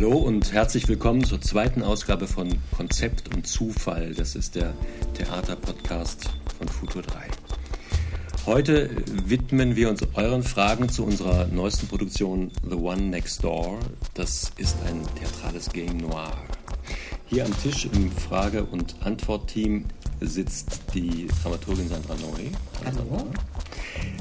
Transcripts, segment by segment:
Hallo und herzlich willkommen zur zweiten Ausgabe von Konzept und Zufall. Das ist der Theaterpodcast von Futur 3. Heute widmen wir uns euren Fragen zu unserer neuesten Produktion The One Next Door. Das ist ein theatrales Game Noir. Hier am Tisch im Frage- und Antwortteam sitzt die Dramaturgin Sandra Neu. Hallo.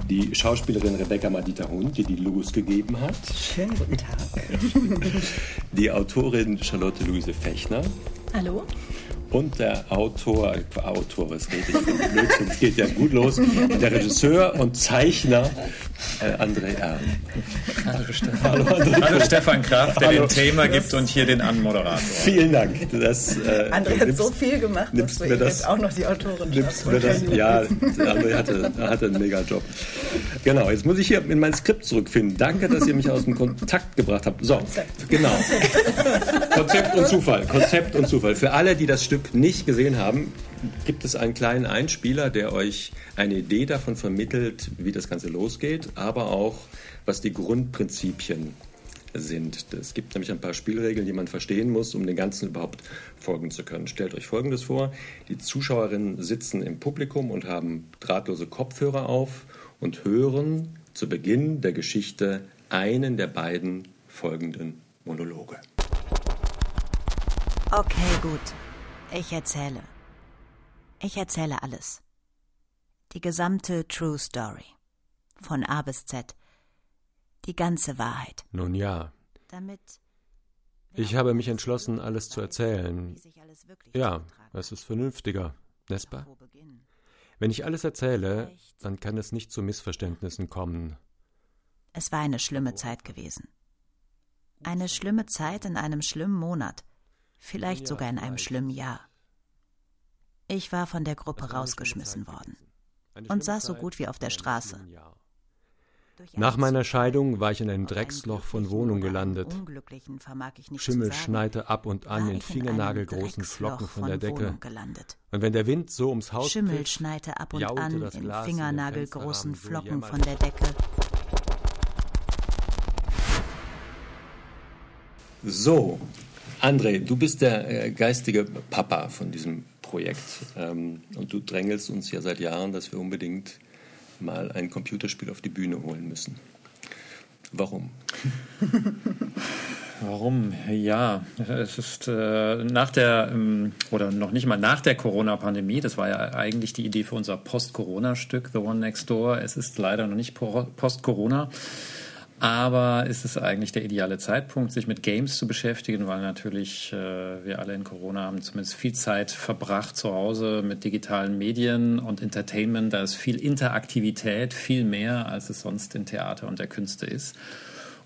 Die Schauspielerin Rebecca Madita Hund, die die Logos gegeben hat. Schönen guten Tag. Die Autorin Charlotte Luise Fechner. Hallo. Und der Autor, Autor, was rede ich Blödsinn, es geht ja gut los, der Regisseur und Zeichner äh, André Erm. Hallo Stefan. Hallo, André. Hallo Stefan Kraft, der Hallo. den Thema gibt und hier den Anmoderator. Vielen Dank. Das, äh, André hat so viel gemacht, nimmst dass mir du das- jetzt auch noch die Autorin Nimmst mir das, ja, André hatte, hatte einen mega Job. Genau, jetzt muss ich hier in mein Skript zurückfinden. Danke, dass ihr mich aus dem Kontakt gebracht habt. So, genau. Konzept und Zufall. Konzept und Zufall. Für alle, die das Stück nicht gesehen haben, gibt es einen kleinen Einspieler, der euch eine Idee davon vermittelt, wie das Ganze losgeht, aber auch, was die Grundprinzipien sind. Es gibt nämlich ein paar Spielregeln, die man verstehen muss, um den Ganzen überhaupt folgen zu können. Stellt euch Folgendes vor. Die Zuschauerinnen sitzen im Publikum und haben drahtlose Kopfhörer auf und hören zu Beginn der Geschichte einen der beiden folgenden Monologe. Okay, gut. Ich erzähle. Ich erzähle alles. Die gesamte True Story. Von A bis Z. Die ganze Wahrheit. Nun ja, Damit. ich habe mich entschlossen, alles zu erzählen. Ja, es ist vernünftiger, beginnen? Wenn ich alles erzähle, dann kann es nicht zu Missverständnissen kommen. Es war eine schlimme Zeit gewesen. Eine schlimme Zeit in einem schlimmen Monat. Vielleicht sogar in einem schlimmen Jahr. Ich war von der Gruppe rausgeschmissen worden. und saß so gut wie auf der Straße. Nach meiner Scheidung war ich in einem Drecksloch von Wohnung gelandet. Schimmel schneite ab und an in fingernagelgroßen Flocken von der Decke. Und wenn der Wind so ums Haus Schimmel schneite ab und an in fingernagelgroßen Flocken von der Decke. So, André, du bist der äh, geistige Papa von diesem Projekt ähm, und du drängelst uns ja seit Jahren, dass wir unbedingt mal ein Computerspiel auf die Bühne holen müssen. Warum? Warum? Ja, es ist äh, nach der, ähm, oder noch nicht mal nach der Corona-Pandemie, das war ja eigentlich die Idee für unser Post-Corona-Stück, The One Next Door. Es ist leider noch nicht po- Post-Corona. Aber es ist eigentlich der ideale Zeitpunkt, sich mit Games zu beschäftigen, weil natürlich äh, wir alle in Corona haben zumindest viel Zeit verbracht zu Hause mit digitalen Medien und Entertainment. Da ist viel Interaktivität, viel mehr, als es sonst in Theater und der Künste ist.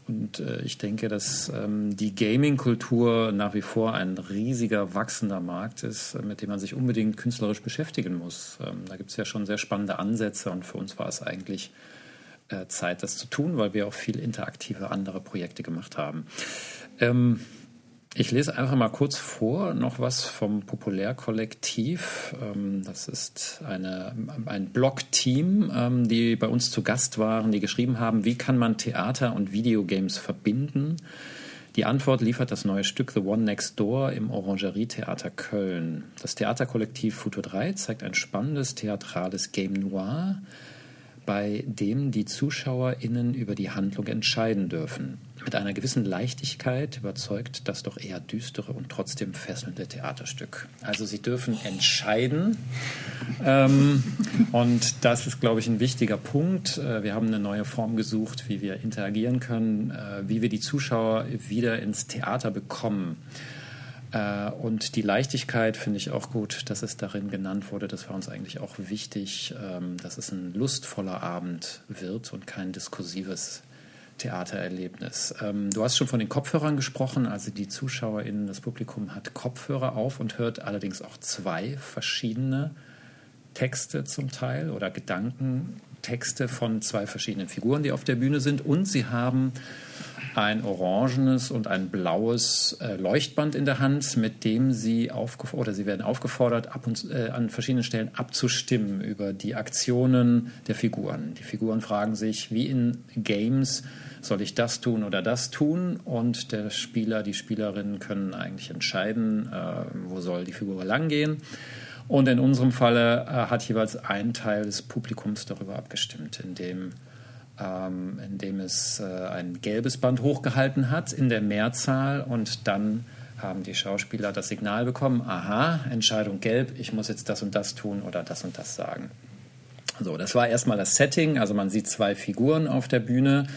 Und äh, ich denke, dass ähm, die Gaming-Kultur nach wie vor ein riesiger, wachsender Markt ist, äh, mit dem man sich unbedingt künstlerisch beschäftigen muss. Ähm, da gibt es ja schon sehr spannende Ansätze und für uns war es eigentlich äh, Zeit, das zu tun, weil wir auch viel interaktive andere Projekte gemacht haben. Ähm, ich lese einfach mal kurz vor, noch was vom Populärkollektiv. Ähm, Das ist eine, ein Blog-Team, ähm, die bei uns zu Gast waren, die geschrieben haben, wie kann man Theater und Videogames verbinden? Die Antwort liefert das neue Stück The One Next Door im Orangerie Theater Köln. Das Theaterkollektiv Futur 3 zeigt ein spannendes theatrales Game Noir, bei dem die ZuschauerInnen über die Handlung entscheiden dürfen. Mit einer gewissen Leichtigkeit überzeugt das doch eher düstere und trotzdem fesselnde Theaterstück. Also sie dürfen entscheiden. Ähm, und das ist, glaube ich, ein wichtiger Punkt. Äh, Wir haben eine neue Form gesucht, wie wir interagieren können, äh, wie wir die Zuschauer wieder ins Theater bekommen. Äh, Und die Leichtigkeit finde ich auch gut, dass es darin genannt wurde. Das war uns eigentlich auch wichtig, ähm, dass es ein lustvoller Abend wird und kein diskursives Theatererlebnis. Ähm, Du hast schon von den Kopfhörern gesprochen. Also die ZuschauerInnen, das Publikum hat Kopfhörer auf und hört allerdings auch zwei verschiedene Texte zum Teil oder Gedanken Texte von zwei verschiedenen Figuren, die auf der Bühne sind. Und sie haben ein orangenes und ein blaues äh, Leuchtband in der Hand, mit dem sie aufgefordert oder sie werden aufgefordert, ab und, äh, an verschiedenen Stellen abzustimmen über die Aktionen der Figuren. Die Figuren fragen sich, wie in Games, soll ich das tun oder das tun? Und der Spieler, die Spielerinnen können eigentlich entscheiden, äh, wo soll die Figur langgehen. Und in unserem Falle äh, hat jeweils ein Teil des Publikums darüber abgestimmt, indem ähm, in dem es äh, ein gelbes Band hochgehalten hat in der Mehrzahl. Und dann haben die Schauspieler das Signal bekommen, aha, Entscheidung gelb, ich muss jetzt das und das tun oder das und das sagen. So, das war erstmal das Setting, also man sieht zwei Figuren auf der Bühne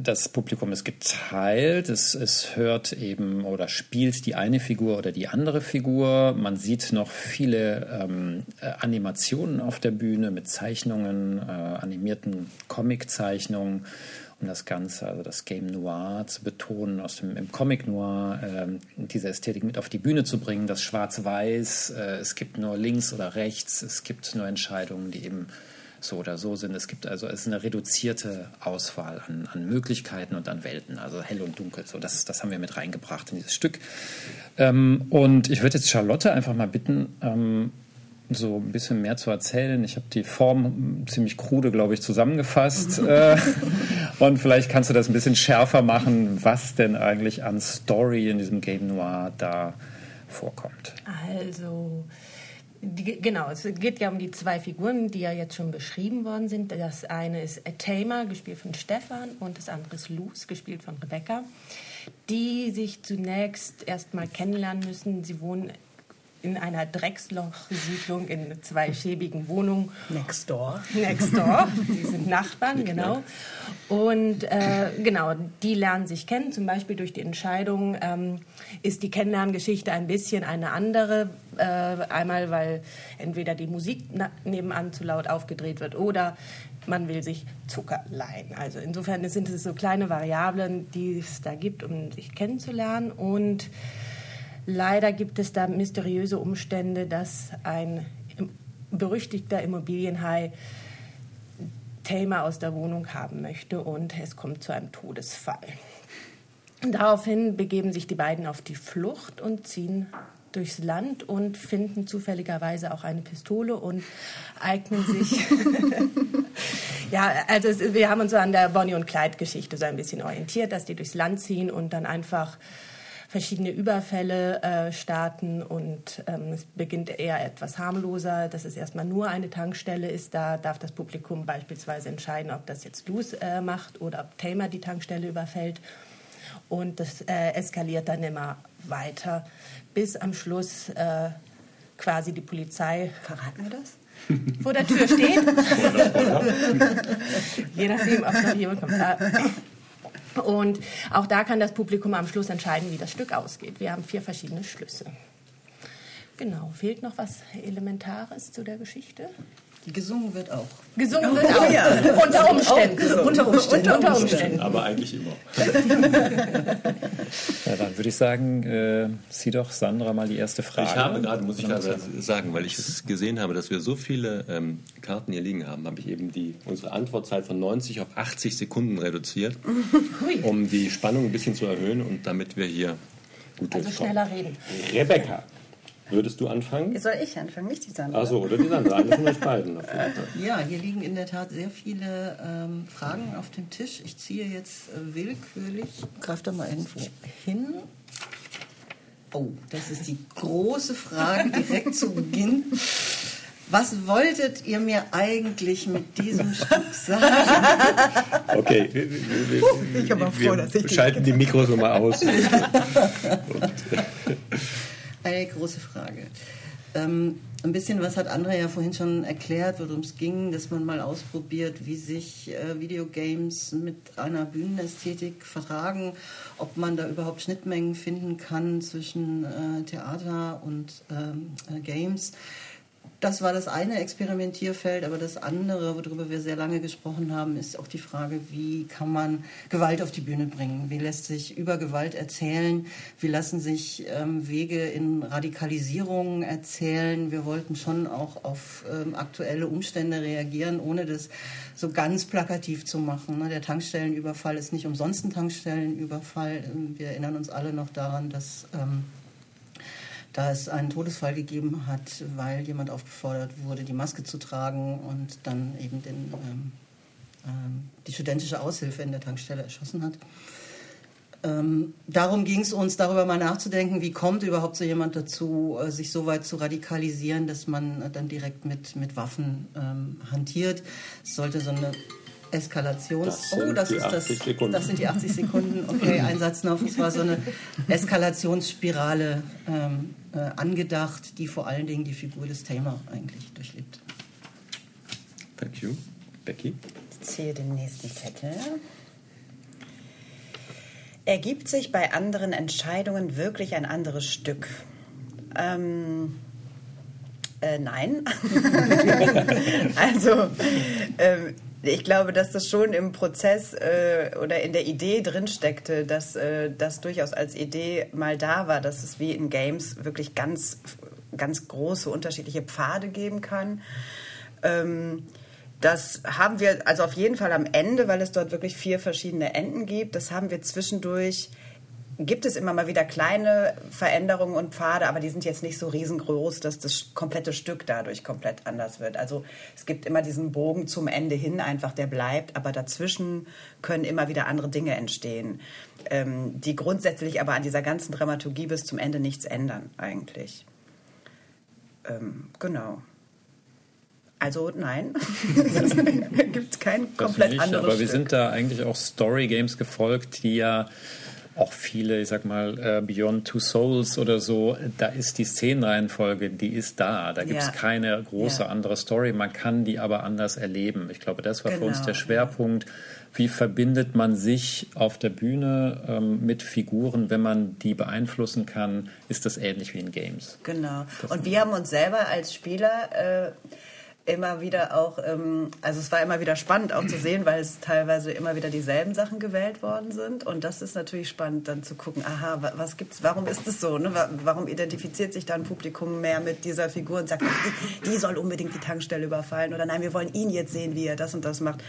das Publikum ist geteilt. Es, es hört eben oder spielt die eine Figur oder die andere Figur. Man sieht noch viele ähm, äh, Animationen auf der Bühne mit Zeichnungen, äh, animierten Comiczeichnungen um das Ganze, also das Game Noir zu betonen, aus dem im Comic Noir äh, diese Ästhetik mit auf die Bühne zu bringen, das Schwarz-Weiß, äh, es gibt nur links oder rechts, es gibt nur Entscheidungen, die eben so oder so sind. Es gibt also es ist eine reduzierte Auswahl an, an Möglichkeiten und an Welten, also hell und dunkel. So, das, das haben wir mit reingebracht in dieses Stück. Ähm, und ich würde jetzt Charlotte einfach mal bitten, ähm, so ein bisschen mehr zu erzählen. Ich habe die Form ziemlich krude, glaube ich, zusammengefasst. äh, und vielleicht kannst du das ein bisschen schärfer machen, was denn eigentlich an Story in diesem Game Noir da vorkommt. Also, die, genau, es geht ja um die zwei Figuren, die ja jetzt schon beschrieben worden sind. Das eine ist Tamer, gespielt von Stefan, und das andere ist Luz, gespielt von Rebecca, die sich zunächst erstmal kennenlernen müssen. Sie wohnen in einer Drecksloch-Siedlung in zwei schäbigen Wohnungen. Next door. Next door. Die sind Nachbarn, genau. Und äh, genau, die lernen sich kennen, zum Beispiel durch die Entscheidung, ähm, ist die Kennenlerngeschichte ein bisschen eine andere. Äh, einmal, weil entweder die Musik nebenan zu laut aufgedreht wird oder man will sich Zucker leihen. Also insofern sind es so kleine Variablen, die es da gibt, um sich kennenzulernen. Und Leider gibt es da mysteriöse Umstände, dass ein berüchtigter Immobilienhai Thelma aus der Wohnung haben möchte und es kommt zu einem Todesfall. Daraufhin begeben sich die beiden auf die Flucht und ziehen durchs Land und finden zufälligerweise auch eine Pistole und eignen sich. ja, also wir haben uns so an der Bonnie und Clyde Geschichte so ein bisschen orientiert, dass die durchs Land ziehen und dann einfach verschiedene Überfälle äh, starten und ähm, es beginnt eher etwas harmloser, dass es erstmal nur eine Tankstelle ist. Da darf das Publikum beispielsweise entscheiden, ob das jetzt Luz äh, macht oder ob Tamer die Tankstelle überfällt. Und das äh, eskaliert dann immer weiter, bis am Schluss äh, quasi die Polizei. Verraten wir das? vor der Tür steht. Je nachdem, ob noch jemand kommt. Und auch da kann das Publikum am Schluss entscheiden, wie das Stück ausgeht. Wir haben vier verschiedene Schlüsse. Genau, fehlt noch was Elementares zu der Geschichte? Gesungen wird auch. Gesungen wird auch. Oh, ja. Unter Umständen. Unter Umständen. Unter Umständen. Aber eigentlich immer. ja, dann würde ich sagen, äh, zieh doch Sandra mal die erste Frage. Ich habe gerade, muss ich gerade sagen, weil ich es gesehen habe, dass wir so viele ähm, Karten hier liegen haben, habe ich eben die, unsere Antwortzeit von 90 auf 80 Sekunden reduziert, um die Spannung ein bisschen zu erhöhen und damit wir hier gut Also schneller reden. Rebecca. Würdest du anfangen? Soll ich anfangen, nicht die Sandra? Achso, oder die Sandra, eine von euch beiden. Ja, hier liegen in der Tat sehr viele ähm, Fragen auf dem Tisch. Ich ziehe jetzt äh, willkürlich, greif da mal irgendwo hin. Oh, das ist die große Frage direkt zu Beginn. Was wolltet ihr mir eigentlich mit diesem Stück sagen? Okay, wir, wir, ich bin froh, dass ich schalten die Mikros nochmal aus. Eine große Frage. Ähm, ein bisschen was hat Andrea ja vorhin schon erklärt, worum es ging, dass man mal ausprobiert, wie sich äh, Videogames mit einer Bühnenästhetik vertragen, ob man da überhaupt Schnittmengen finden kann zwischen äh, Theater und ähm, äh, Games. Das war das eine Experimentierfeld, aber das andere, worüber wir sehr lange gesprochen haben, ist auch die Frage, wie kann man Gewalt auf die Bühne bringen? Wie lässt sich über Gewalt erzählen? Wie lassen sich ähm, Wege in Radikalisierung erzählen? Wir wollten schon auch auf ähm, aktuelle Umstände reagieren, ohne das so ganz plakativ zu machen. Ne? Der Tankstellenüberfall ist nicht umsonst ein Tankstellenüberfall. Wir erinnern uns alle noch daran, dass ähm, da es einen Todesfall gegeben hat, weil jemand aufgefordert wurde, die Maske zu tragen und dann eben den, ähm, ähm, die studentische Aushilfe in der Tankstelle erschossen hat. Ähm, darum ging es uns, darüber mal nachzudenken, wie kommt überhaupt so jemand dazu, äh, sich so weit zu radikalisieren, dass man äh, dann direkt mit, mit Waffen ähm, hantiert. Es sollte so eine Eskalations... Das oh, das ist das. Sekunden. Das sind die 80 Sekunden. Okay, ein Satz noch. Es war so eine Eskalationsspirale ähm, äh, angedacht, die vor allen Dingen die Figur des Tamer eigentlich durchlebt. Thank you. Becky? Ich ziehe den nächsten Zettel. Ergibt sich bei anderen Entscheidungen wirklich ein anderes Stück? Ähm, äh, nein. also, ähm, ich glaube, dass das schon im Prozess äh, oder in der Idee drinsteckte, dass äh, das durchaus als Idee mal da war, dass es wie in Games wirklich ganz, ganz große unterschiedliche Pfade geben kann. Ähm, das haben wir also auf jeden Fall am Ende, weil es dort wirklich vier verschiedene Enden gibt. Das haben wir zwischendurch gibt es immer mal wieder kleine Veränderungen und Pfade, aber die sind jetzt nicht so riesengroß, dass das komplette Stück dadurch komplett anders wird. Also es gibt immer diesen Bogen zum Ende hin, einfach der bleibt, aber dazwischen können immer wieder andere Dinge entstehen, ähm, die grundsätzlich aber an dieser ganzen Dramaturgie bis zum Ende nichts ändern eigentlich. Ähm, genau. Also nein, da gibt es kein komplett anderes Aber Stück. wir sind da eigentlich auch Story Games gefolgt, die ja auch viele, ich sag mal, äh, Beyond Two Souls oder so, da ist die Szenenreihenfolge, die ist da. Da gibt es ja. keine große ja. andere Story. Man kann die aber anders erleben. Ich glaube, das war genau. für uns der genau, Schwerpunkt. Wie verbindet man sich auf der Bühne ähm, mit Figuren, wenn man die beeinflussen kann? Ist das ähnlich wie in Games? Genau. Das Und wir haben uns selber als Spieler äh, immer wieder auch, ähm, also es war immer wieder spannend auch zu sehen, weil es teilweise immer wieder dieselben Sachen gewählt worden sind. Und das ist natürlich spannend, dann zu gucken, aha, was gibt's, warum ist es so? Ne? Warum identifiziert sich da ein Publikum mehr mit dieser Figur und sagt, die, die soll unbedingt die Tankstelle überfallen oder nein, wir wollen ihn jetzt sehen, wie er das und das macht.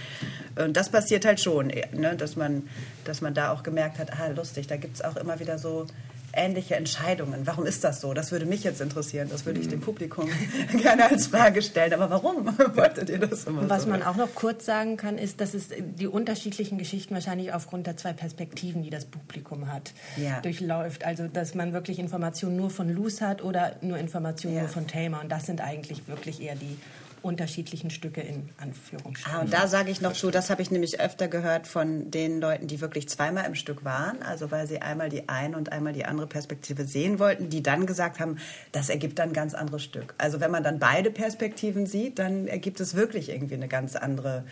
Und das passiert halt schon, ne? dass, man, dass man da auch gemerkt hat, ah, lustig, da gibt es auch immer wieder so ähnliche Entscheidungen. Warum ist das so? Das würde mich jetzt interessieren. Das würde ich dem Publikum gerne als Frage stellen. Aber warum wolltet ihr das immer Was so? man auch noch kurz sagen kann, ist, dass es die unterschiedlichen Geschichten wahrscheinlich aufgrund der zwei Perspektiven, die das Publikum hat, ja. durchläuft. Also, dass man wirklich Informationen nur von Luz hat oder nur Informationen ja. nur von Tamer. Und das sind eigentlich wirklich eher die unterschiedlichen Stücke in Anführungsstrichen. Ah, und da sage ich noch zu, das habe ich nämlich öfter gehört von den Leuten, die wirklich zweimal im Stück waren, also weil sie einmal die eine und einmal die andere Perspektive sehen wollten, die dann gesagt haben, das ergibt dann ein ganz anderes Stück. Also wenn man dann beide Perspektiven sieht, dann ergibt es wirklich irgendwie eine ganz andere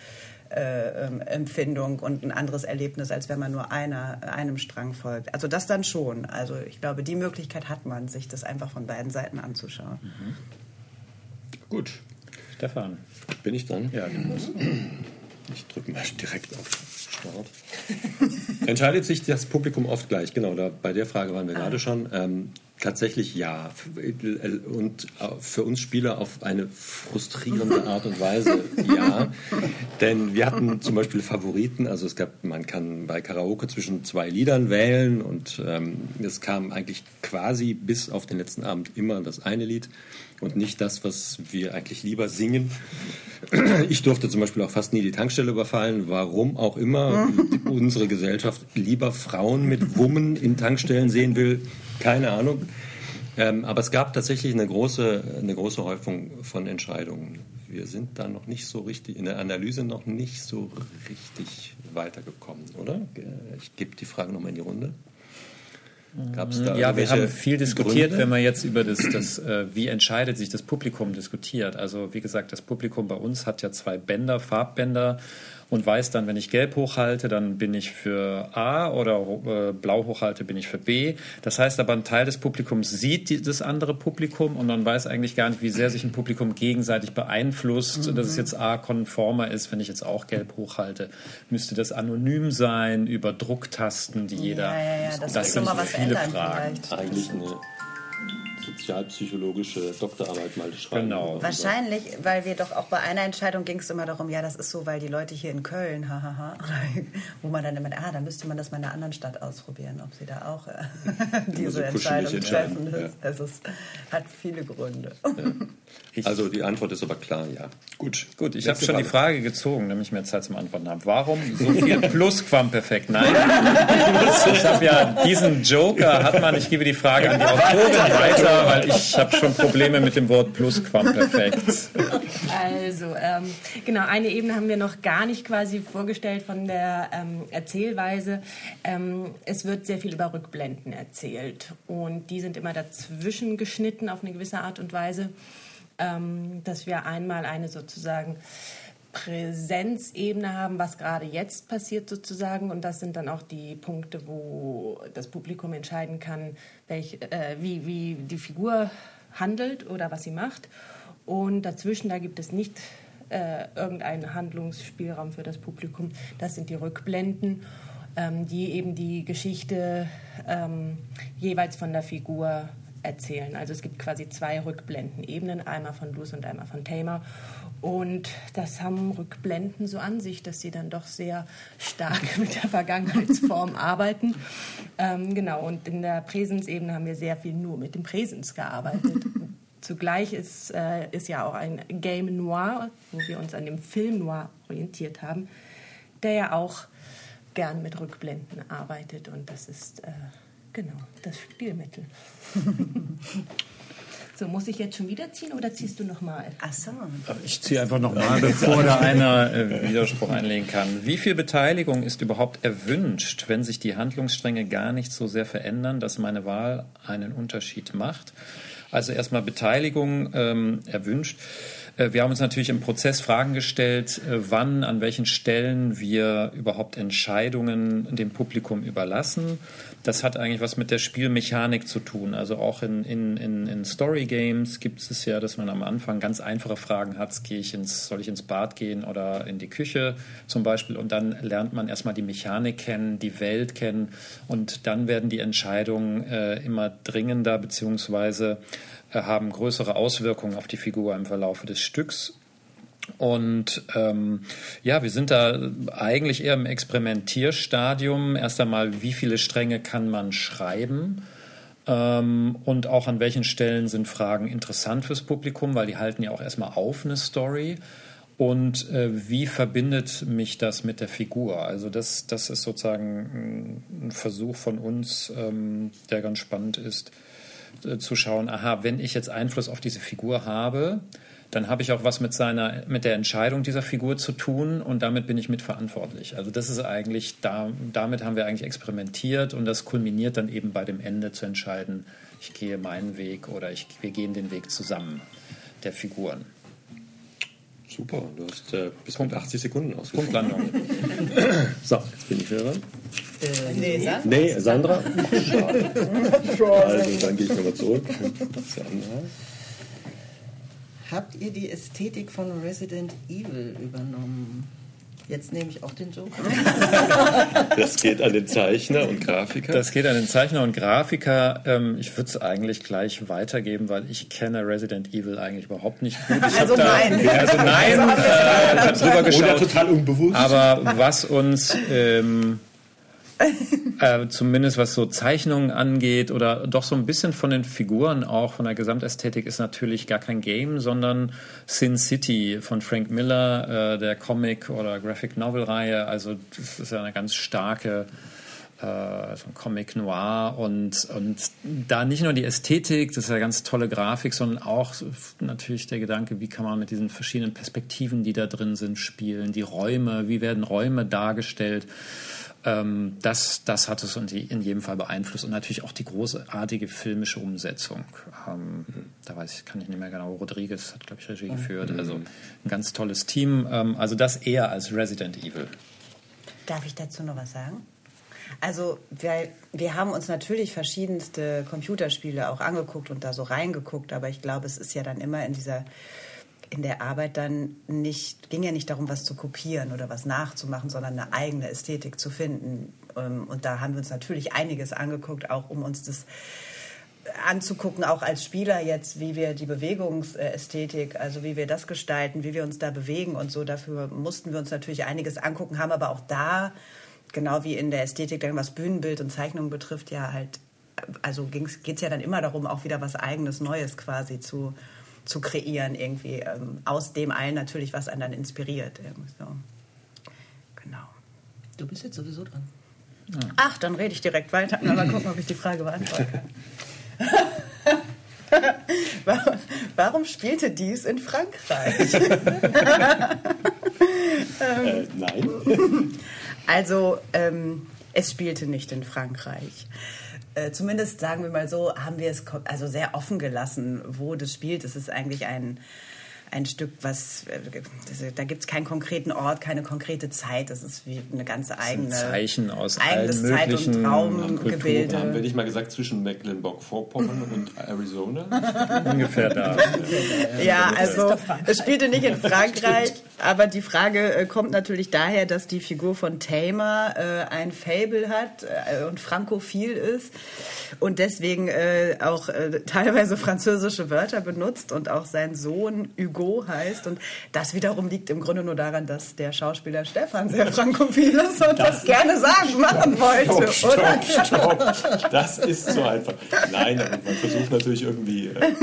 äh, ähm, Empfindung und ein anderes Erlebnis, als wenn man nur einer, einem Strang folgt. Also das dann schon. Also ich glaube, die Möglichkeit hat man, sich das einfach von beiden Seiten anzuschauen. Mhm. Gut, Stefan. Bin ich dran? Ja, genau. Ich drücke mal direkt auf Start. Entscheidet sich das Publikum oft gleich? Genau, da, bei der Frage waren wir ah. gerade schon. Ähm, tatsächlich ja. Und für uns Spieler auf eine frustrierende Art und Weise ja. Denn wir hatten zum Beispiel Favoriten. Also es gab, man kann bei Karaoke zwischen zwei Liedern wählen und ähm, es kam eigentlich quasi bis auf den letzten Abend immer das eine Lied und nicht das, was wir eigentlich lieber singen. Ich durfte zum Beispiel auch fast nie die Tankstelle überfallen, warum auch immer unsere Gesellschaft lieber Frauen mit Wummen in Tankstellen sehen will, keine Ahnung. Ähm, aber es gab tatsächlich eine große, eine große Häufung von Entscheidungen. Wir sind da noch nicht so richtig, in der Analyse noch nicht so richtig weitergekommen, oder? Ich gebe die Frage nochmal in die Runde. Gab's da ja, wir haben viel diskutiert, Gründe? wenn man jetzt über das, das äh, wie entscheidet sich das Publikum diskutiert. Also wie gesagt, das Publikum bei uns hat ja zwei Bänder, Farbbänder und weiß dann, wenn ich gelb hochhalte, dann bin ich für A oder äh, blau hochhalte, bin ich für B. Das heißt aber, ein Teil des Publikums sieht die, das andere Publikum und man weiß eigentlich gar nicht, wie sehr sich ein Publikum gegenseitig beeinflusst, mhm. dass es jetzt A konformer ist, wenn ich jetzt auch gelb hochhalte. Müsste das anonym sein über Drucktasten, die jeder. Ja, ja, ja. Das, das sind viele Fragen. Vielleicht. Eigentlich eine sozialpsychologische Doktorarbeit mal schreiben. Genau. Wahrscheinlich, weil wir doch auch bei einer Entscheidung ging es immer darum, ja, das ist so, weil die Leute hier in Köln, hahaha, wo man dann immer, ah, dann müsste man das mal in einer anderen Stadt ausprobieren, ob sie da auch äh, diese so Entscheidung treffen. Ja. Also es hat viele Gründe. Ja. Also die Antwort ist aber klar, ja. Gut, gut. Ich habe schon Frage. die Frage gezogen, damit ich mehr Zeit zum Antworten habe. Warum so viel Plusquamperfekt? Nein, ich habe ja diesen Joker, hat man, ich gebe die Frage an die Autorin weiter weil ich habe schon Probleme mit dem Wort Plusquamperfekt. Also, ähm, genau, eine Ebene haben wir noch gar nicht quasi vorgestellt von der ähm, Erzählweise. Ähm, es wird sehr viel über Rückblenden erzählt und die sind immer dazwischen geschnitten auf eine gewisse Art und Weise, ähm, dass wir einmal eine sozusagen Präsenzebene haben, was gerade jetzt passiert sozusagen. Und das sind dann auch die Punkte, wo das Publikum entscheiden kann, welch, äh, wie, wie die Figur handelt oder was sie macht. Und dazwischen, da gibt es nicht äh, irgendeinen Handlungsspielraum für das Publikum. Das sind die Rückblenden, ähm, die eben die Geschichte ähm, jeweils von der Figur erzählen. Also es gibt quasi zwei Rückblendenebenen, einmal von Luz und einmal von Tamer. Und das haben Rückblenden so an sich, dass sie dann doch sehr stark mit der Vergangenheitsform arbeiten. Ähm, genau, und in der Präsensebene haben wir sehr viel nur mit dem Präsens gearbeitet. Zugleich ist, äh, ist ja auch ein Game Noir, wo wir uns an dem Film Noir orientiert haben, der ja auch gern mit Rückblenden arbeitet. Und das ist äh, genau das Spielmittel. So, muss ich jetzt schon wieder ziehen oder ziehst du nochmal? Ach so. Ich ziehe einfach nochmal, bevor da einer äh, Widerspruch einlegen kann. Wie viel Beteiligung ist überhaupt erwünscht, wenn sich die Handlungsstränge gar nicht so sehr verändern, dass meine Wahl einen Unterschied macht? Also erstmal Beteiligung ähm, erwünscht. Äh, wir haben uns natürlich im Prozess Fragen gestellt, äh, wann, an welchen Stellen wir überhaupt Entscheidungen dem Publikum überlassen das hat eigentlich was mit der Spielmechanik zu tun. Also auch in, in, in, in Story Games gibt es ja, dass man am Anfang ganz einfache Fragen hat, gehe ich ins, soll ich ins Bad gehen oder in die Küche zum Beispiel? Und dann lernt man erstmal die Mechanik kennen, die Welt kennen. Und dann werden die Entscheidungen äh, immer dringender beziehungsweise äh, haben größere Auswirkungen auf die Figur im Verlauf des Stücks und ähm, ja, wir sind da eigentlich eher im Experimentierstadium. Erst einmal, wie viele Stränge kann man schreiben? Ähm, und auch an welchen Stellen sind Fragen interessant fürs Publikum, weil die halten ja auch erstmal auf eine Story. Und äh, wie verbindet mich das mit der Figur? Also das, das ist sozusagen ein Versuch von uns, ähm, der ganz spannend ist, äh, zu schauen, aha, wenn ich jetzt Einfluss auf diese Figur habe, dann habe ich auch was mit seiner, mit der Entscheidung dieser Figur zu tun und damit bin ich mitverantwortlich. Also das ist eigentlich, da, damit haben wir eigentlich experimentiert und das kulminiert dann eben bei dem Ende zu entscheiden, ich gehe meinen Weg oder ich, wir gehen den Weg zusammen der Figuren. Super, du hast äh, bis Punkt 80 Sekunden aus. Punktlandung. so, jetzt bin ich wieder dran. Äh, nee, Sandra. Nee, Sandra. Schade. Also, dann gehe ich nochmal zurück. Sandra. Habt ihr die Ästhetik von Resident Evil übernommen? Jetzt nehme ich auch den Joker. Das geht an den Zeichner und Grafiker. Das geht an den Zeichner und Grafiker. Ähm, ich würde es eigentlich gleich weitergeben, weil ich kenne Resident Evil eigentlich überhaupt nicht gut. Ich also nein. Da, also nein, äh, drüber geschaut. Oder total unbewusst. Aber was uns ähm, äh, zumindest was so Zeichnungen angeht oder doch so ein bisschen von den Figuren auch, von der Gesamtästhetik ist natürlich gar kein Game, sondern Sin City von Frank Miller, äh, der Comic- oder Graphic-Novel-Reihe. Also das ist ja eine ganz starke äh, so ein Comic Noir und, und da nicht nur die Ästhetik, das ist ja ganz tolle Grafik, sondern auch natürlich der Gedanke, wie kann man mit diesen verschiedenen Perspektiven, die da drin sind, spielen, die Räume, wie werden Räume dargestellt ähm, das, das hat es in jedem Fall beeinflusst und natürlich auch die großartige filmische Umsetzung. Ähm, da weiß ich, kann ich nicht mehr genau. Rodriguez hat, glaube ich, Regie geführt. Also ein ganz tolles Team. Ähm, also das eher als Resident Evil. Darf ich dazu noch was sagen? Also wir, wir haben uns natürlich verschiedenste Computerspiele auch angeguckt und da so reingeguckt, aber ich glaube, es ist ja dann immer in dieser in der Arbeit dann nicht, ging ja nicht darum, was zu kopieren oder was nachzumachen, sondern eine eigene Ästhetik zu finden. Ähm, und da haben wir uns natürlich einiges angeguckt, auch um uns das anzugucken, auch als Spieler jetzt, wie wir die Bewegungsästhetik, also wie wir das gestalten, wie wir uns da bewegen und so. Dafür mussten wir uns natürlich einiges angucken, haben aber auch da genau wie in der Ästhetik, dann was Bühnenbild und Zeichnung betrifft, ja halt, also geht es ja dann immer darum, auch wieder was Eigenes, Neues quasi zu, zu kreieren, irgendwie ähm, aus dem allen natürlich, was einen dann inspiriert. So. Genau. Du bist jetzt sowieso dran. Ja. Ach, dann rede ich direkt weiter. Aber gucken, ob ich die Frage beantworten kann. warum, warum, spielte dies in Frankreich? äh, nein. Also, ähm, es spielte nicht in Frankreich. Äh, zumindest sagen wir mal so, haben wir es also sehr offen gelassen, wo das spielt. Es ist eigentlich ein ein Stück, was äh, da gibt es keinen konkreten Ort, keine konkrete Zeit. Das ist wie eine ganze eigene ein Zeichen aus eigenes allen Zeit- und Traumgebilde. Haben wir nicht mal gesagt zwischen Mecklenburg-Vorpommern und Arizona? Ungefähr da. ja, also es spielte nicht in Frankreich, aber die Frage äh, kommt natürlich daher, dass die Figur von Tamer äh, ein Fable hat äh, und frankophil ist und deswegen äh, auch äh, teilweise französische Wörter benutzt und auch sein Sohn Hugo Hugo heißt. Und das wiederum liegt im Grunde nur daran, dass der Schauspieler Stefan sehr frankophil ist und das, das gerne sagen, machen wollte. Stopp, stopp, stopp. Das ist so einfach. Nein, aber man versucht natürlich irgendwie äh,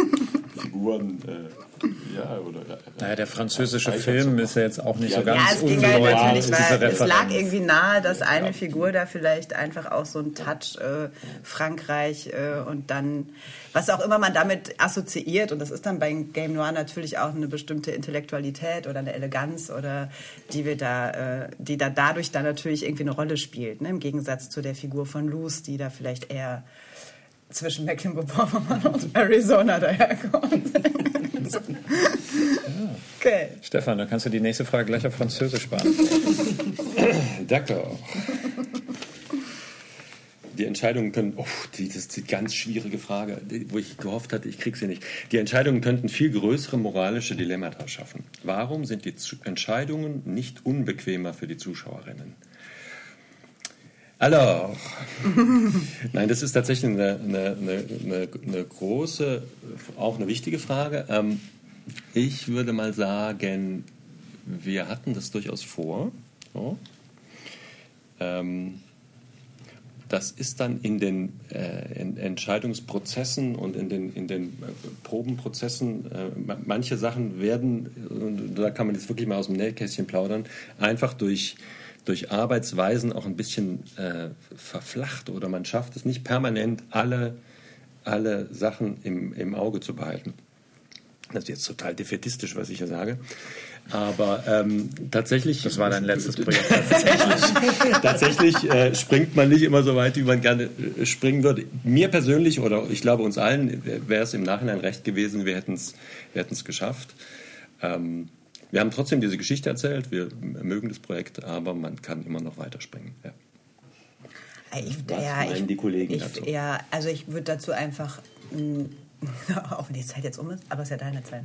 Figuren. Äh, ja, oder, naja, der französische Film ist ja jetzt auch nicht ja, so ganz Ja, es ging halt natürlich, weil es lag irgendwie nahe, dass eine. Figur da vielleicht einfach auch so ein Touch äh, Frankreich äh, und dann, was auch immer man damit assoziiert, und das ist dann bei Game Noir natürlich auch eine bestimmte Intellektualität oder eine Eleganz oder die wir da, äh, die da dadurch dann natürlich irgendwie eine Rolle spielt, ne? im Gegensatz zu der Figur von Luz, die da vielleicht eher zwischen Mecklenburg-Vorpommern und Arizona daherkommt. okay. Stefan, dann kannst du die nächste Frage gleich auf Französisch beantworten. D'accord. Die Entscheidungen können, oh, die, das ist die ganz schwierige Frage, wo ich gehofft hatte, ich kriege sie nicht. Die Entscheidungen könnten viel größere moralische Dilemmata schaffen. Warum sind die Entscheidungen nicht unbequemer für die Zuschauerinnen? Alors, nein, das ist tatsächlich eine, eine, eine, eine, große, auch eine wichtige Frage. Ähm, ich würde mal sagen, wir hatten das durchaus vor. Ähm, das ist dann in den äh, Entscheidungsprozessen und in den, in den äh, Probenprozessen, äh, manche Sachen werden, da kann man jetzt wirklich mal aus dem Nähkästchen plaudern, einfach durch durch Arbeitsweisen auch ein bisschen äh, verflacht oder man schafft es nicht permanent, alle, alle Sachen im, im Auge zu behalten. Das ist jetzt total defetistisch, was ich hier sage. Aber ähm, tatsächlich. Das war dein letztes Projekt. tatsächlich tatsächlich äh, springt man nicht immer so weit, wie man gerne äh, springen würde. Mir persönlich oder ich glaube uns allen wäre es im Nachhinein recht gewesen, wir hätten es geschafft. Ähm, wir haben trotzdem diese Geschichte erzählt, wir mögen das Projekt, aber man kann immer noch weiterspringen. Ja. Ich, Was ja, meinen die Kollegen ich, dazu? Ja, also ich würde dazu einfach auch wenn die Zeit jetzt um ist, aber es ist ja deine Zeit.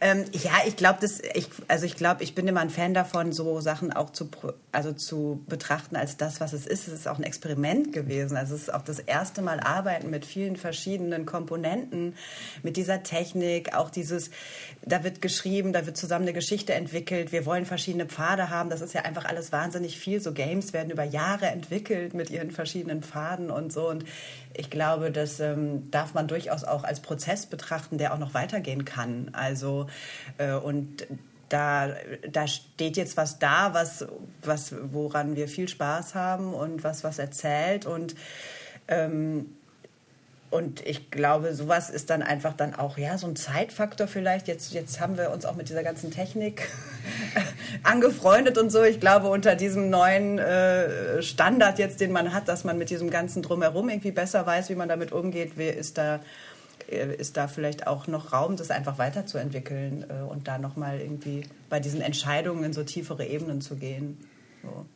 Ähm, ja, ich glaube, ich, also ich glaube, ich bin immer ein Fan davon, so Sachen auch zu, also zu betrachten als das, was es ist. Es ist auch ein Experiment gewesen. Also es ist auch das erste Mal Arbeiten mit vielen verschiedenen Komponenten, mit dieser Technik, auch dieses, da wird geschrieben, da wird zusammen eine Geschichte entwickelt. Wir wollen verschiedene Pfade haben. Das ist ja einfach alles wahnsinnig viel. So Games werden über Jahre entwickelt mit ihren verschiedenen Pfaden und so. Und ich glaube, das ähm, darf man durchaus auch als Prozess betrachten, der auch noch weitergehen kann. Also äh, und da, da steht jetzt was da, was, was, woran wir viel Spaß haben und was was erzählt und ähm, und ich glaube, sowas ist dann einfach dann auch ja so ein Zeitfaktor vielleicht. Jetzt, jetzt haben wir uns auch mit dieser ganzen Technik angefreundet und so. Ich glaube, unter diesem neuen äh, Standard jetzt, den man hat, dass man mit diesem ganzen drumherum irgendwie besser weiß, wie man damit umgeht, ist da ist da vielleicht auch noch Raum, das einfach weiterzuentwickeln äh, und da nochmal irgendwie bei diesen Entscheidungen in so tiefere Ebenen zu gehen. So.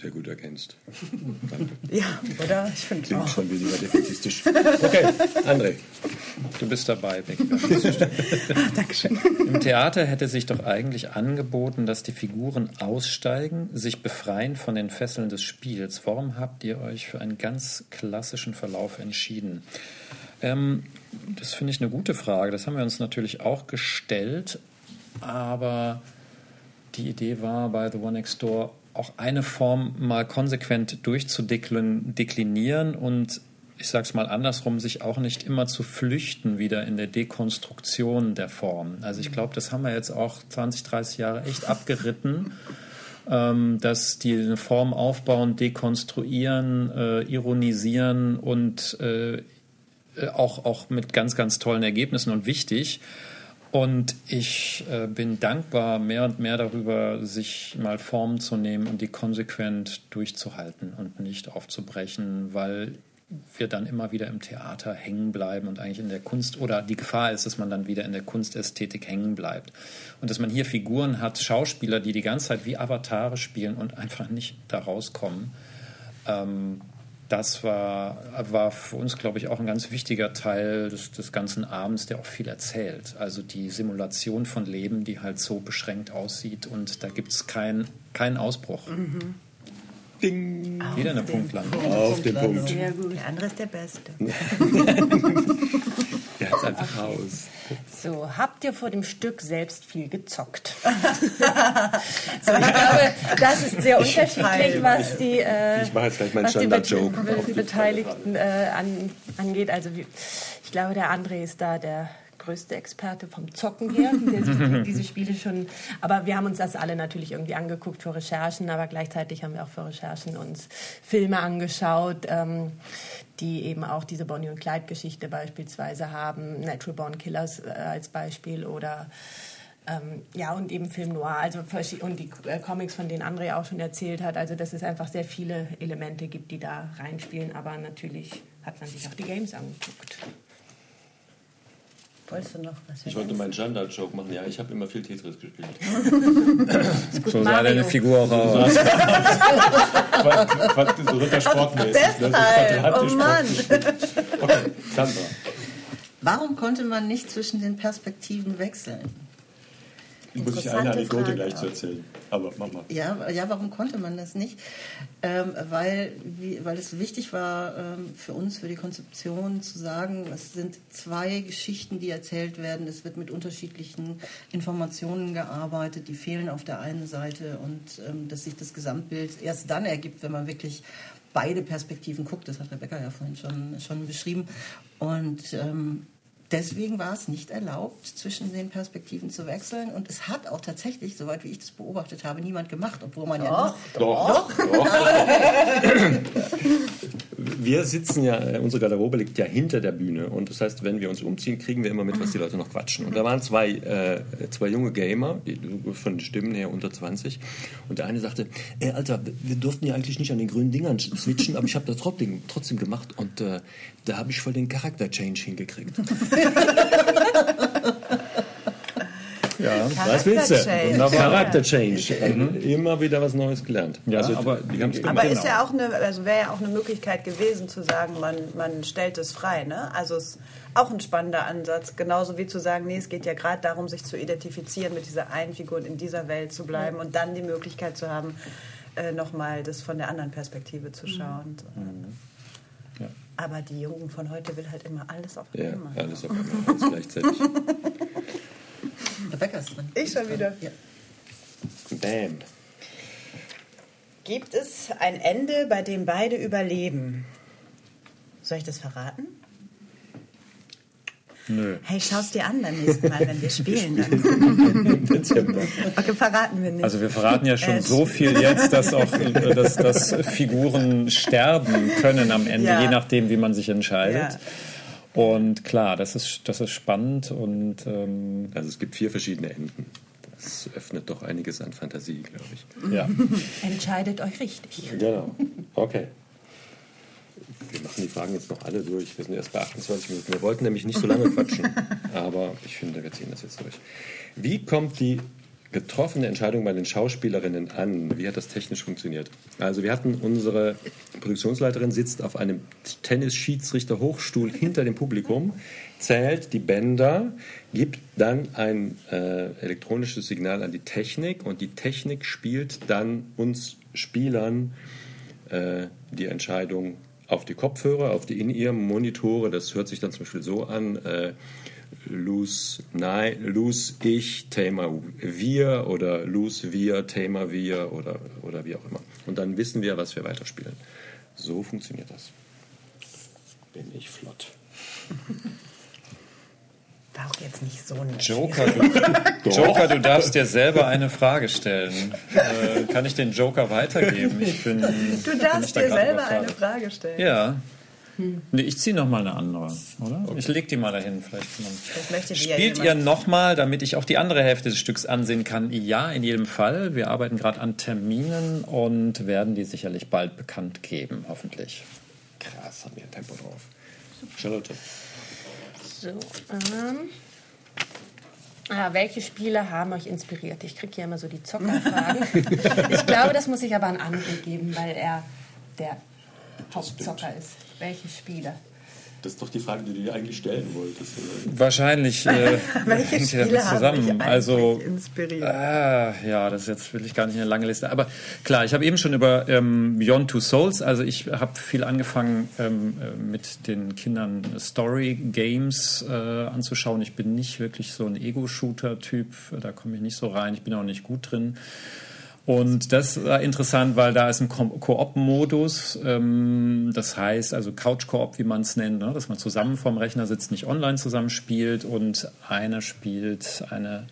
Sehr gut erkennst. Danke. Ja, oder? Ich finde Klingt auch. schon weniger defetistisch. Okay, André. Du bist dabei, Becky. Dankeschön. Im Theater hätte sich doch eigentlich angeboten, dass die Figuren aussteigen, sich befreien von den Fesseln des Spiels. Warum habt ihr euch für einen ganz klassischen Verlauf entschieden? Ähm, das finde ich eine gute Frage. Das haben wir uns natürlich auch gestellt, aber die Idee war bei The One Next Door auch eine Form mal konsequent durchzudeklinieren und ich sage es mal andersrum, sich auch nicht immer zu flüchten wieder in der Dekonstruktion der Form. Also ich glaube, das haben wir jetzt auch 20, 30 Jahre echt abgeritten, ähm, dass die eine Form aufbauen, dekonstruieren, äh, ironisieren und äh, auch, auch mit ganz, ganz tollen Ergebnissen und wichtig. Und ich äh, bin dankbar mehr und mehr darüber, sich mal Formen zu nehmen und die konsequent durchzuhalten und nicht aufzubrechen, weil wir dann immer wieder im Theater hängen bleiben und eigentlich in der Kunst oder die Gefahr ist, dass man dann wieder in der Kunstästhetik hängen bleibt. Und dass man hier Figuren hat, Schauspieler, die die ganze Zeit wie Avatare spielen und einfach nicht da rauskommen. Ähm, das war, war für uns, glaube ich, auch ein ganz wichtiger Teil des, des ganzen Abends, der auch viel erzählt. Also die Simulation von Leben, die halt so beschränkt aussieht und da gibt es kein, keinen Ausbruch. Mhm. Ding. Wieder eine Punktlandung. Auf den Punkt. Sehr gut. Der andere ist der Beste. hat einfach raus. So, habt ihr vor dem Stück selbst viel gezockt? so, ich glaube, das ist sehr unterschiedlich, was die, äh, Standard-Joke. Die, Beteiligten äh, an, angeht. Also ich glaube, der André ist da der größte Experte vom Zocken her, der sich diese Spiele schon. Aber wir haben uns das alle natürlich irgendwie angeguckt für Recherchen, aber gleichzeitig haben wir auch für Recherchen uns Filme angeschaut. Ähm, die eben auch diese Bonnie und Clyde-Geschichte beispielsweise haben, Natural Born Killers äh, als Beispiel oder ähm, ja, und eben Film Noir, also und die äh, Comics, von denen André auch schon erzählt hat, also dass es einfach sehr viele Elemente gibt, die da reinspielen, aber natürlich hat man sich auch die Games angeguckt. Wolltest du noch was? Ich wollte meinen Standard-Joke machen. Ja, ich habe immer viel Tetris gespielt. so sah deine Figur auch aus. so Rittersportmäßig. Deshalb, oh Mann. Okay, Sandra. Warum konnte man nicht zwischen den Perspektiven wechseln? Muss ich eine Anekdote gleich zu erzählen. Aber mach mal. Ja, ja warum konnte man das nicht? Ähm, weil, wie, weil es wichtig war ähm, für uns, für die Konzeption zu sagen, es sind zwei Geschichten, die erzählt werden. Es wird mit unterschiedlichen Informationen gearbeitet, die fehlen auf der einen Seite und ähm, dass sich das Gesamtbild erst dann ergibt, wenn man wirklich beide Perspektiven guckt. Das hat Rebecca ja vorhin schon, schon beschrieben. Und ähm, Deswegen war es nicht erlaubt, zwischen den Perspektiven zu wechseln. Und es hat auch tatsächlich, soweit wie ich das beobachtet habe, niemand gemacht, obwohl man ja. Doch, doch. doch. doch. wir sitzen ja, äh, unsere Garderobe liegt ja hinter der Bühne. Und das heißt, wenn wir uns umziehen, kriegen wir immer mit, was die Leute noch quatschen. Und da waren zwei, äh, zwei junge Gamer, die, von den Stimmen her unter 20. Und der eine sagte: Ey, Alter, wir durften ja eigentlich nicht an den grünen Dingern switchen, aber ich habe das trotzdem, trotzdem gemacht. Und äh, da habe ich voll den Charakter-Change hingekriegt. Ja, was willst du? Charakter Change. Mhm. Immer wieder was Neues gelernt. Ja, also, aber, aber ist ja auch eine, also wäre ja auch eine Möglichkeit gewesen zu sagen, man, man stellt es frei. Ne? Also es ist auch ein spannender Ansatz, genauso wie zu sagen, nee, es geht ja gerade darum, sich zu identifizieren mit dieser einen Figur und in dieser Welt zu bleiben mhm. und dann die Möglichkeit zu haben, äh, nochmal das von der anderen Perspektive zu schauen. Mhm. Aber die Jungen von heute will halt immer alles auf einmal. Ja, alles auf einmal, alles gleichzeitig. Rebecca ist dran. Ich schon wieder. Ja. Bam. Gibt es ein Ende, bei dem beide überleben? Soll ich das verraten? Nö. Hey, schau's dir an beim nächsten Mal, wenn wir spielen. Dann. okay, verraten wir nicht. Also wir verraten ja schon Äh, so viel jetzt, dass auch äh, dass, dass Figuren sterben können am Ende, Ja. je nachdem, wie man sich entscheidet. Ja. Und klar, das ist, das ist spannend und ähm, Also es gibt vier verschiedene Enden. Das öffnet doch einiges an Fantasie, glaube ich. ja. Entscheidet euch richtig. Genau. Okay. Wir machen die Fragen jetzt noch alle durch. Wir sind erst bei 28 Minuten. Wir wollten nämlich nicht so lange quatschen. Aber ich finde, wir ziehen das jetzt durch. Wie kommt die getroffene Entscheidung bei den Schauspielerinnen an? Wie hat das technisch funktioniert? Also wir hatten unsere Produktionsleiterin sitzt auf einem Tennisschiedsrichter-Hochstuhl hinter dem Publikum, zählt die Bänder, gibt dann ein äh, elektronisches Signal an die Technik und die Technik spielt dann uns Spielern äh, die Entscheidung auf die Kopfhörer, auf die in ear Monitore. Das hört sich dann zum Beispiel so an: äh, Lose, nein, lose ich, Thema wir oder lose wir, Thema wir oder, oder wie auch immer. Und dann wissen wir, was wir weiterspielen. So funktioniert das. Bin ich flott. War auch jetzt nicht so nett. Joker, du, Joker, du darfst dir selber eine Frage stellen. Äh, kann ich den Joker weitergeben? Ich bin, Du bin darfst dir selber eine. Frage stellen. Ja. Nee, ich ziehe noch mal eine andere, oder? Ich leg die mal dahin, vielleicht. möchte die ja Spielt ihr jemand- noch mal, damit ich auch die andere Hälfte des Stücks ansehen kann? Ja, in jedem Fall. Wir arbeiten gerade an Terminen und werden die sicherlich bald bekannt geben, hoffentlich. Krass, haben wir ein Tempo drauf. Charlotte. So, ähm. Ah, welche Spiele haben euch inspiriert? Ich kriege hier immer so die Zockerfragen. ich glaube, das muss ich aber an André geben, weil er der Hauptzocker ist. Welche Spiele? Das ist doch die Frage, die du dir eigentlich stellen wolltest. oder? Wahrscheinlich äh, Welche hängt ja Spiele das zusammen. Also inspiriert? Ah, ja, das ist jetzt will ich gar nicht eine lange Liste. Aber klar, ich habe eben schon über ähm, Beyond Two Souls, also ich habe viel angefangen ähm, äh, mit den Kindern Story Games äh, anzuschauen. Ich bin nicht wirklich so ein Ego-Shooter-Typ, da komme ich nicht so rein. Ich bin auch nicht gut drin. Und das war interessant, weil da ist ein Ko- Koop-Modus, ähm, das heißt also Couch-Koop, wie man es nennt, ne? dass man zusammen vorm Rechner sitzt, nicht online zusammen spielt und einer spielt, eine,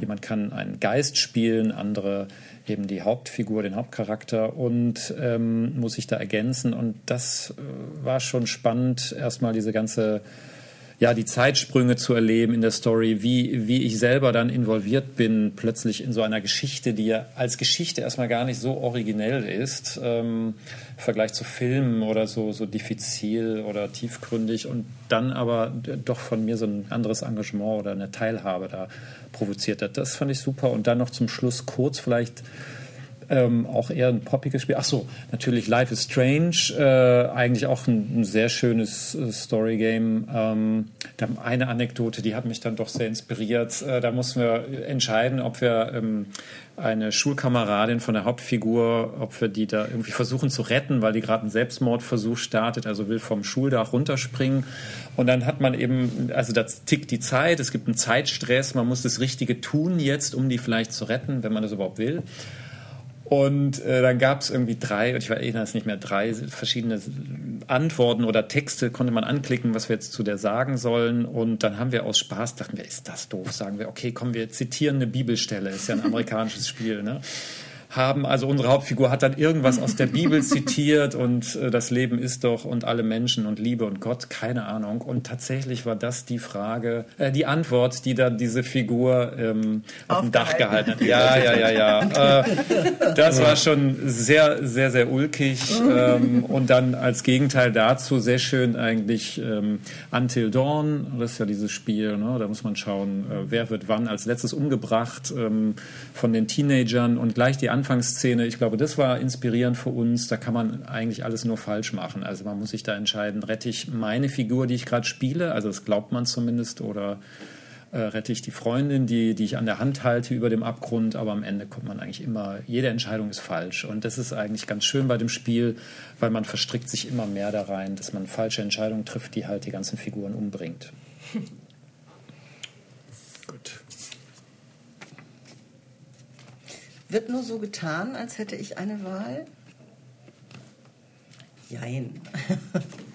jemand kann einen Geist spielen, andere eben die Hauptfigur, den Hauptcharakter und ähm, muss sich da ergänzen. Und das äh, war schon spannend, erstmal diese ganze ja, die Zeitsprünge zu erleben in der Story, wie, wie ich selber dann involviert bin, plötzlich in so einer Geschichte, die ja als Geschichte erstmal gar nicht so originell ist, ähm, im Vergleich zu Filmen oder so, so diffizil oder tiefgründig und dann aber doch von mir so ein anderes Engagement oder eine Teilhabe da provoziert hat. Das fand ich super und dann noch zum Schluss kurz vielleicht ähm, auch eher ein poppiges Spiel. Ach so, natürlich Life is Strange, äh, eigentlich auch ein, ein sehr schönes äh, Story-Game. Ähm, da eine Anekdote, die hat mich dann doch sehr inspiriert. Äh, da mussten wir entscheiden, ob wir ähm, eine Schulkameradin von der Hauptfigur, ob wir die da irgendwie versuchen zu retten, weil die gerade einen Selbstmordversuch startet, also will vom Schuldach runterspringen. Und dann hat man eben, also das tickt die Zeit, es gibt einen Zeitstress, man muss das Richtige tun jetzt, um die vielleicht zu retten, wenn man das überhaupt will. Und äh, dann gab es irgendwie drei, und ich erinnere es nicht mehr, drei verschiedene Antworten oder Texte konnte man anklicken, was wir jetzt zu der sagen sollen. Und dann haben wir aus Spaß, dachten wir, ist das doof? Sagen wir, okay, komm, wir zitieren eine Bibelstelle, ist ja ein amerikanisches Spiel, ne? Haben, also unsere Hauptfigur hat dann irgendwas aus der Bibel zitiert und äh, das Leben ist doch und alle Menschen und Liebe und Gott, keine Ahnung. Und tatsächlich war das die Frage, äh, die Antwort, die dann diese Figur ähm, auf dem Dach gehalten hat. Ja, ja, ja, ja. Äh, das war schon sehr, sehr, sehr ulkig. Ähm, und dann als Gegenteil dazu sehr schön eigentlich ähm, Until Dawn, das ist ja dieses Spiel, ne? da muss man schauen, äh, wer wird wann als letztes umgebracht ähm, von den Teenagern und gleich die Anfangsszene, ich glaube, das war inspirierend für uns. Da kann man eigentlich alles nur falsch machen. Also man muss sich da entscheiden, rette ich meine Figur, die ich gerade spiele, also das glaubt man zumindest, oder äh, rette ich die Freundin, die, die ich an der Hand halte über dem Abgrund, aber am Ende kommt man eigentlich immer, jede Entscheidung ist falsch. Und das ist eigentlich ganz schön bei dem Spiel, weil man verstrickt sich immer mehr da rein, dass man falsche Entscheidungen trifft, die halt die ganzen Figuren umbringt. Wird nur so getan, als hätte ich eine Wahl? Jein.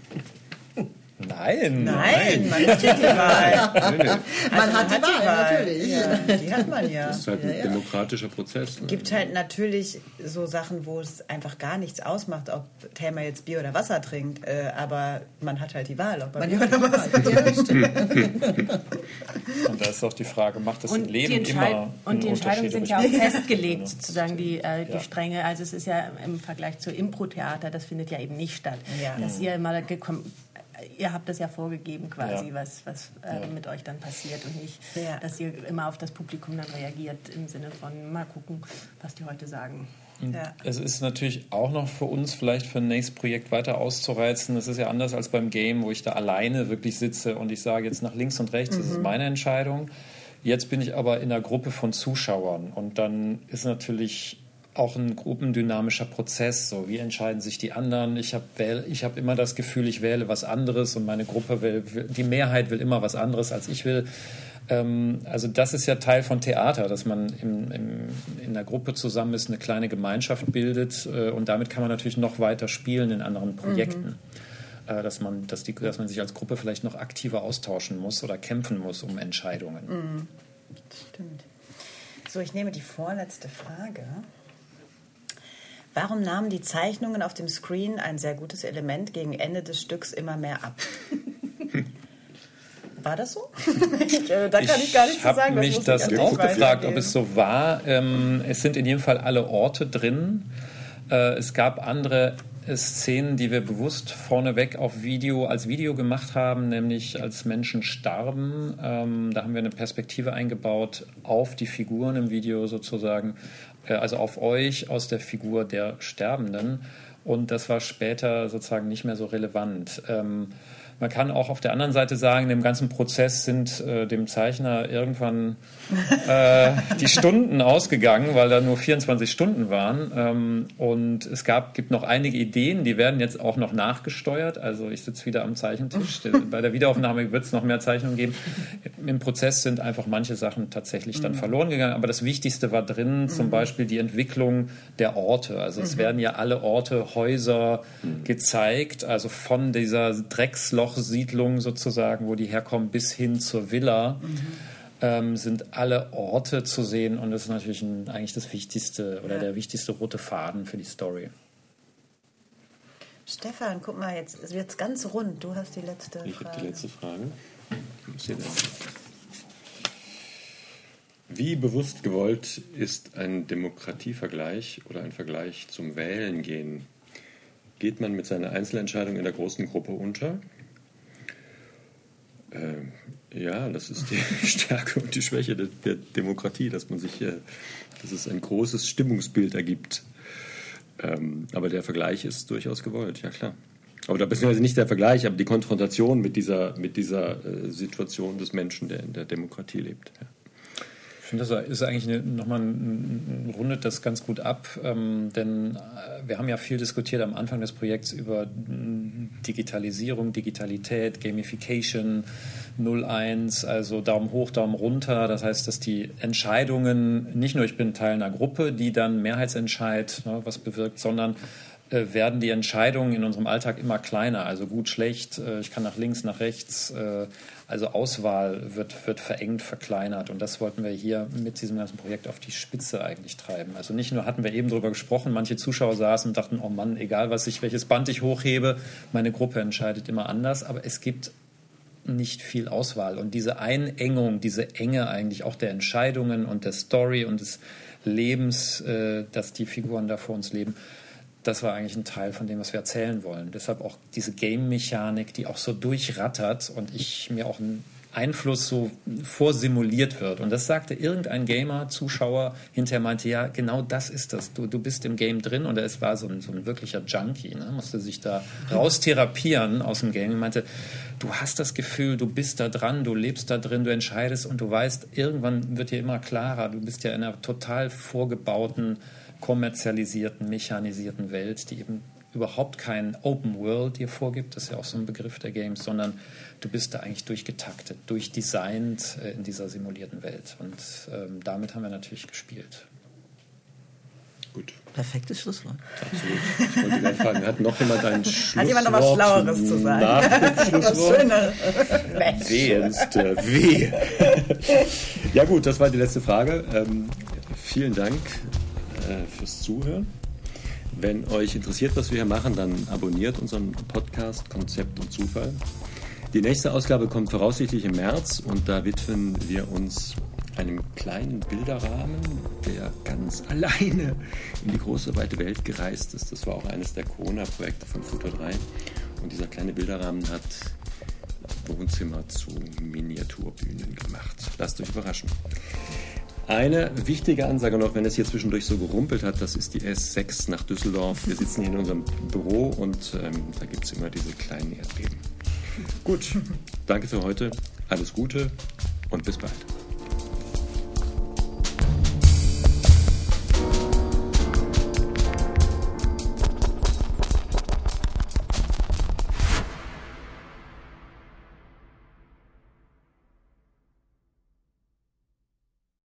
Nein. Nein, man hat ja die Wahl. Man Also hat die Wahl, natürlich. Ja, die hat man ja. Das ist halt ein demokratischer Prozess. Ne? gibt halt natürlich so Sachen, wo es einfach gar nichts ausmacht, ob Thelma jetzt Bier oder Wasser trinkt. Äh, aber man hat halt die Wahl, ob man Man Bier oder die Wasser Wahl. trinkt. Und da ist auch die Frage, macht das Und im Leben immer und die Entscheidungen sind ja auch festgelegt, sozusagen die, äh, die Ja. Stränge. Also es ist ja im Vergleich zu Impro-Theater, das findet ja eben nicht statt. Ja. Dass ihr immer gekommen, ihr habt das ja vorgegeben quasi, Ja. was, was äh, mit euch dann passiert und nicht, Ja. dass ihr immer auf das Publikum dann reagiert im Sinne von mal gucken, was die heute sagen. Ja. Es ist natürlich auch noch für uns vielleicht für ein nächstes Projekt weiter auszureizen. Das ist ja anders als beim Game, wo ich da alleine wirklich sitze und ich sage jetzt nach links und rechts, das ist meine Entscheidung. Jetzt bin ich aber in einer Gruppe von Zuschauern und dann ist natürlich auch ein gruppendynamischer Prozess. So, wie entscheiden sich die anderen? Ich habe ich hab immer das Gefühl, ich wähle was anderes und meine Gruppe will, die Mehrheit will immer was anderes, als ich will. Ähm, also das ist ja Teil von Theater, dass man im, im, in der Gruppe zusammen ist, eine kleine Gemeinschaft bildet äh, und damit kann man natürlich noch weiter spielen in anderen Projekten. Äh, dass, man, dass, die, dass man sich als Gruppe vielleicht noch aktiver austauschen muss oder kämpfen muss um Entscheidungen. Stimmt. So, ich nehme die vorletzte Frage. Warum nahmen die Zeichnungen auf dem Screen ein sehr gutes Element gegen Ende des Stücks immer mehr ab? War das so? ich, äh, da kann ich, gar nicht zu habe sagen. mich muss das ich auch gefragt, ob es so war. Ähm, es sind in jedem Fall alle Orte drin. Äh, es gab andere äh, Szenen, die wir bewusst vorneweg auf Video als Video gemacht haben, nämlich als Menschen starben. Ähm, da haben wir eine Perspektive eingebaut auf die Figuren im Video sozusagen, äh, also auf euch aus der Figur der Sterbenden. Und das war später sozusagen nicht mehr so relevant. Ähm, man kann auch auf der anderen Seite sagen, im ganzen Prozess sind äh, dem Zeichner irgendwann äh, die Stunden ausgegangen, weil da nur 24 Stunden waren. Ähm, und es gab, gibt noch einige Ideen, die werden jetzt auch noch nachgesteuert. Also ich sitze wieder am Zeichentisch. Bei der Wiederaufnahme wird es noch mehr Zeichnungen geben. Im Prozess sind einfach manche Sachen tatsächlich dann verloren gegangen. Aber das Wichtigste war drin, zum Beispiel die Entwicklung der Orte. Also es werden ja alle Orte, Häuser gezeigt, also von dieser Dreckslochsiedlung sozusagen, wo die herkommen, bis hin zur Villa ähm, sind alle Orte zu sehen und das ist natürlich ein, eigentlich das Wichtigste oder der wichtigste rote Faden für die Story. Stefan, guck mal, jetzt wird es ganz rund. Du hast die letzte Ich habe Frage. die letzte Frage. Wie bewusst gewollt ist ein Demokratievergleich oder ein Vergleich zum Wählen gehen? Geht man mit seiner Einzelentscheidung in der großen Gruppe unter? Ähm, ja, das ist die Stärke und die Schwäche der, der Demokratie, dass man sich, äh, dass es ein großes Stimmungsbild ergibt. Ähm, aber der Vergleich ist durchaus gewollt, ja klar. Oder beziehungsweise nicht der Vergleich, aber die Konfrontation mit dieser, mit dieser äh, Situation des Menschen, der in der Demokratie lebt. Ja. Ich finde, das ist eigentlich nochmal ein, rundet das ganz gut ab, ähm, denn äh, wir haben ja viel diskutiert am Anfang des Projekts über mm, Digitalisierung, Digitalität, Gamification, 01, also Daumen hoch, Daumen runter. Das heißt, dass die Entscheidungen, nicht nur ich bin Teil einer Gruppe, die dann Mehrheitsentscheid ne, was bewirkt, sondern werden die Entscheidungen in unserem Alltag immer kleiner. Also gut, schlecht, äh, ich kann nach links, nach rechts. Äh, also Auswahl wird, wird verengt, verkleinert. Und das wollten wir hier mit diesem ganzen Projekt auf die Spitze eigentlich treiben. Also nicht nur hatten wir eben darüber gesprochen, manche Zuschauer saßen und dachten, oh Mann, egal was ich, welches Band ich hochhebe, meine Gruppe entscheidet immer anders. Aber es gibt nicht viel Auswahl. Und diese Einengung, diese Enge eigentlich auch der Entscheidungen und der Story und des Lebens, äh, dass die Figuren da vor uns leben, das war eigentlich ein Teil von dem, was wir erzählen wollen. Deshalb auch diese Game-Mechanik, die auch so durchrattert und ich mir auch einen Einfluss so vorsimuliert wird. Und das sagte irgendein Gamer, Zuschauer, hinterher meinte, ja, genau das ist das. Du, du bist im Game drin und es war so ein, so ein wirklicher Junkie, ne? musste sich da raustherapieren aus dem Game und meinte, du hast das Gefühl, du bist da dran, du lebst da drin, du entscheidest und du weißt, irgendwann wird dir immer klarer, du bist ja in einer total vorgebauten, kommerzialisierten, mechanisierten Welt, die eben überhaupt kein Open World dir vorgibt, das ist ja auch so ein Begriff der Games, sondern du bist da eigentlich durchgetaktet, durchdesignt äh, in dieser simulierten Welt. Und ähm, damit haben wir natürlich gespielt. Gut. Perfektes Schlusswort. Absolut. Ich wollte gerade fragen, hat noch jemand ein Schlusswort? Hat jemand noch was Schlaueres zu sagen? Nach dem Was Schlusswort? Schöneres. Ist, äh, wehe. ja gut, das war die letzte Frage. Ähm, vielen Dank äh, fürs Zuhören. Wenn euch interessiert, was wir hier machen, dann abonniert unseren Podcast Konzept und Zufall. Die nächste Ausgabe kommt voraussichtlich im März und da widmen wir uns einem kleinen Bilderrahmen, der ganz alleine in die große weite Welt gereist ist. Das war auch eines der Corona-Projekte von Foto 3. Und dieser kleine Bilderrahmen hat Wohnzimmer zu Miniaturbühnen gemacht. Lasst euch überraschen. Eine wichtige Ansage noch, wenn es hier zwischendurch so gerumpelt hat, das ist die S6 nach Düsseldorf. Wir sitzen hier in unserem Büro und ähm, da gibt es immer diese kleinen Erdbeben. Gut, danke für heute, alles Gute und bis bald.